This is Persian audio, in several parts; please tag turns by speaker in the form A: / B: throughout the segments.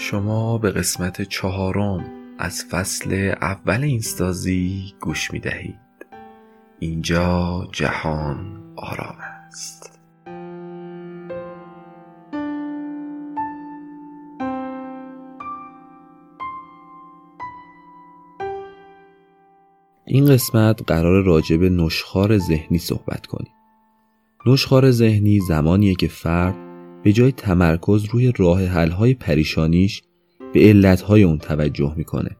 A: شما به قسمت چهارم از فصل اول اینستازی گوش می دهید اینجا جهان آرام است. این قسمت قرار راجع به نشخار ذهنی صحبت کنیم. نشخار ذهنی زمانیه که فرد به جای تمرکز روی راه حل‌های پریشانیش به علتهای اون توجه می‌کنه.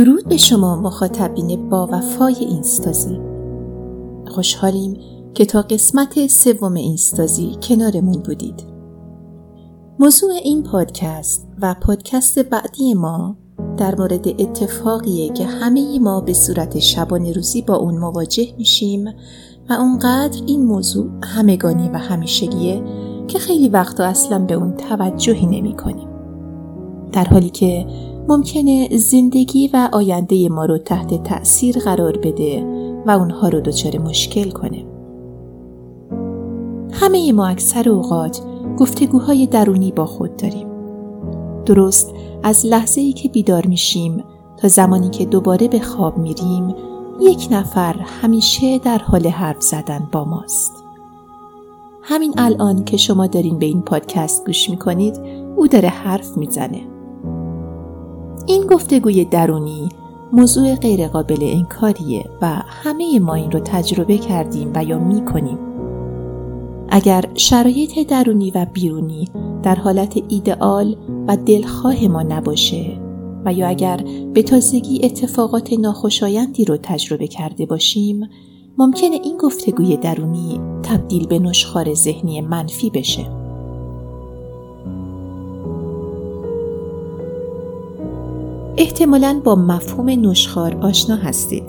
B: درود به شما مخاطبین با وفای اینستازی خوشحالیم که تا قسمت سوم اینستازی کنارمون بودید موضوع این پادکست و پادکست بعدی ما در مورد اتفاقیه که همه ما به صورت شبانه روزی با اون مواجه میشیم و اونقدر این موضوع همگانی و همیشگیه که خیلی وقتا اصلا به اون توجهی نمی کنیم. در حالی که ممکنه زندگی و آینده ما رو تحت تأثیر قرار بده و اونها رو دچار مشکل کنه. همه ما اکثر اوقات گفتگوهای درونی با خود داریم. درست از لحظه ای که بیدار میشیم تا زمانی که دوباره به خواب میریم یک نفر همیشه در حال حرف زدن با ماست. همین الان که شما دارین به این پادکست گوش می‌کنید او داره حرف می‌زنه. این گفتگوی درونی موضوع غیرقابل انکاریه و همه ما این رو تجربه کردیم و یا می کنیم. اگر شرایط درونی و بیرونی در حالت ایدئال و دلخواه ما نباشه و یا اگر به تازگی اتفاقات ناخوشایندی رو تجربه کرده باشیم ممکنه این گفتگوی درونی تبدیل به نشخار ذهنی منفی بشه. احتمالا با مفهوم نشخار آشنا هستید.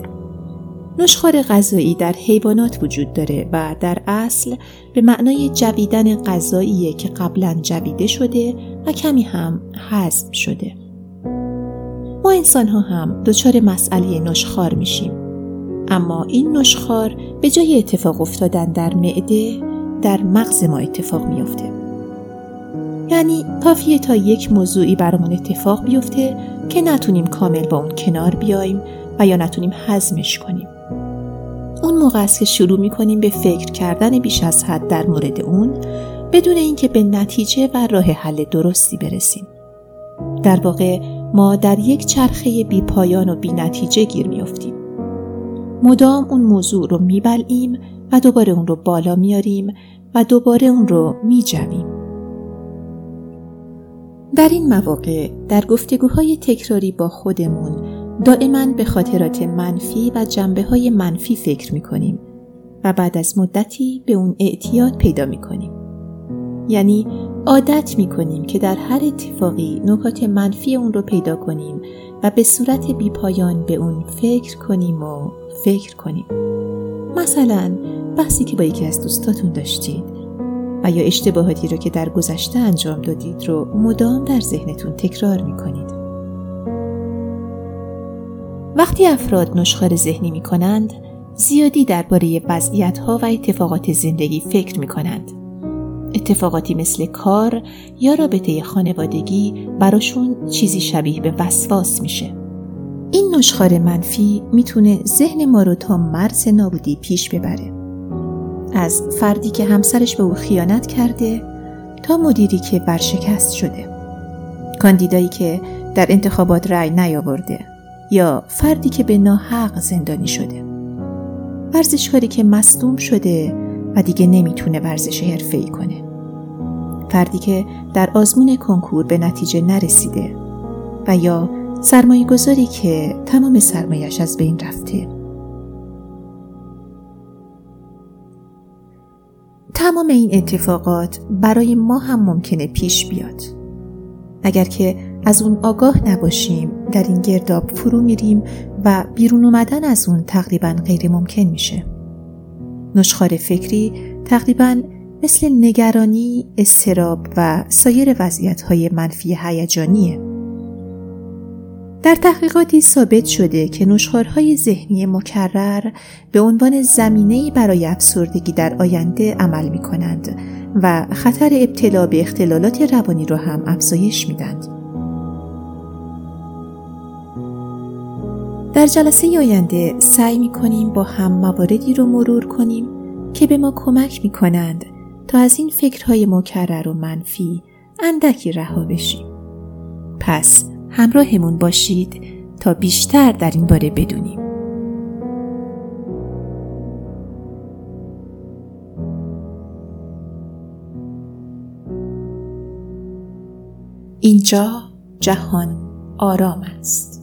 B: نشخار غذایی در حیوانات وجود داره و در اصل به معنای جویدن غذاییه که قبلا جویده شده و کمی هم حذف شده. ما انسان ها هم دچار مسئله نشخار میشیم. اما این نشخار به جای اتفاق افتادن در معده در مغز ما اتفاق میافته. یعنی کافیه تا یک موضوعی برامون اتفاق بیفته که نتونیم کامل با اون کنار بیایم و یا نتونیم هضمش کنیم. اون موقع است که شروع می‌کنیم به فکر کردن بیش از حد در مورد اون بدون اینکه به نتیجه و راه حل درستی برسیم. در واقع ما در یک چرخه بی پایان و بی نتیجه گیر میافتیم. مدام اون موضوع رو میبلعیم و دوباره اون رو بالا میاریم و دوباره اون رو میجویم. در این مواقع در گفتگوهای تکراری با خودمون دائما به خاطرات منفی و جنبه های منفی فکر می و بعد از مدتی به اون اعتیاد پیدا می کنیم. یعنی عادت می کنیم که در هر اتفاقی نکات منفی اون رو پیدا کنیم و به صورت بیپایان به اون فکر کنیم و فکر کنیم. مثلا بحثی که با یکی از دوستاتون داشتید و یا اشتباهاتی رو که در گذشته انجام دادید رو مدام در ذهنتون تکرار می کنید. وقتی افراد نشخار ذهنی می کنند، زیادی درباره وضعیت ها و اتفاقات زندگی فکر می کنند. اتفاقاتی مثل کار یا رابطه خانوادگی براشون چیزی شبیه به وسواس میشه. این نشخار منفی می‌تونه ذهن ما رو تا مرز نابودی پیش ببره. از فردی که همسرش به او خیانت کرده تا مدیری که برشکست شده. کاندیدایی که در انتخابات رأی نیاورده یا فردی که به ناحق زندانی شده. ورزشکاری که مصدوم شده و دیگه نمی‌تونه ورزش حرفه‌ای کنه. فردی که در آزمون کنکور به نتیجه نرسیده و یا سرمایه گذاری که تمام سرمایش از بین رفته. تمام این اتفاقات برای ما هم ممکنه پیش بیاد. اگر که از اون آگاه نباشیم در این گرداب فرو میریم و بیرون اومدن از اون تقریبا غیر ممکن میشه. نشخار فکری تقریبا مثل نگرانی، استراب و سایر وضعیت های منفی هیجانیه. در تحقیقاتی ثابت شده که نشخارهای ذهنی مکرر به عنوان زمینه برای افسردگی در آینده عمل می کنند و خطر ابتلا به اختلالات روانی را هم افزایش میدند. در جلسه آینده سعی می کنیم با هم مواردی رو مرور کنیم که به ما کمک می کنند تا از این فکرهای مکرر و منفی اندکی رها بشیم. پس همراهمون باشید تا بیشتر در این باره بدونیم. اینجا جهان آرام است.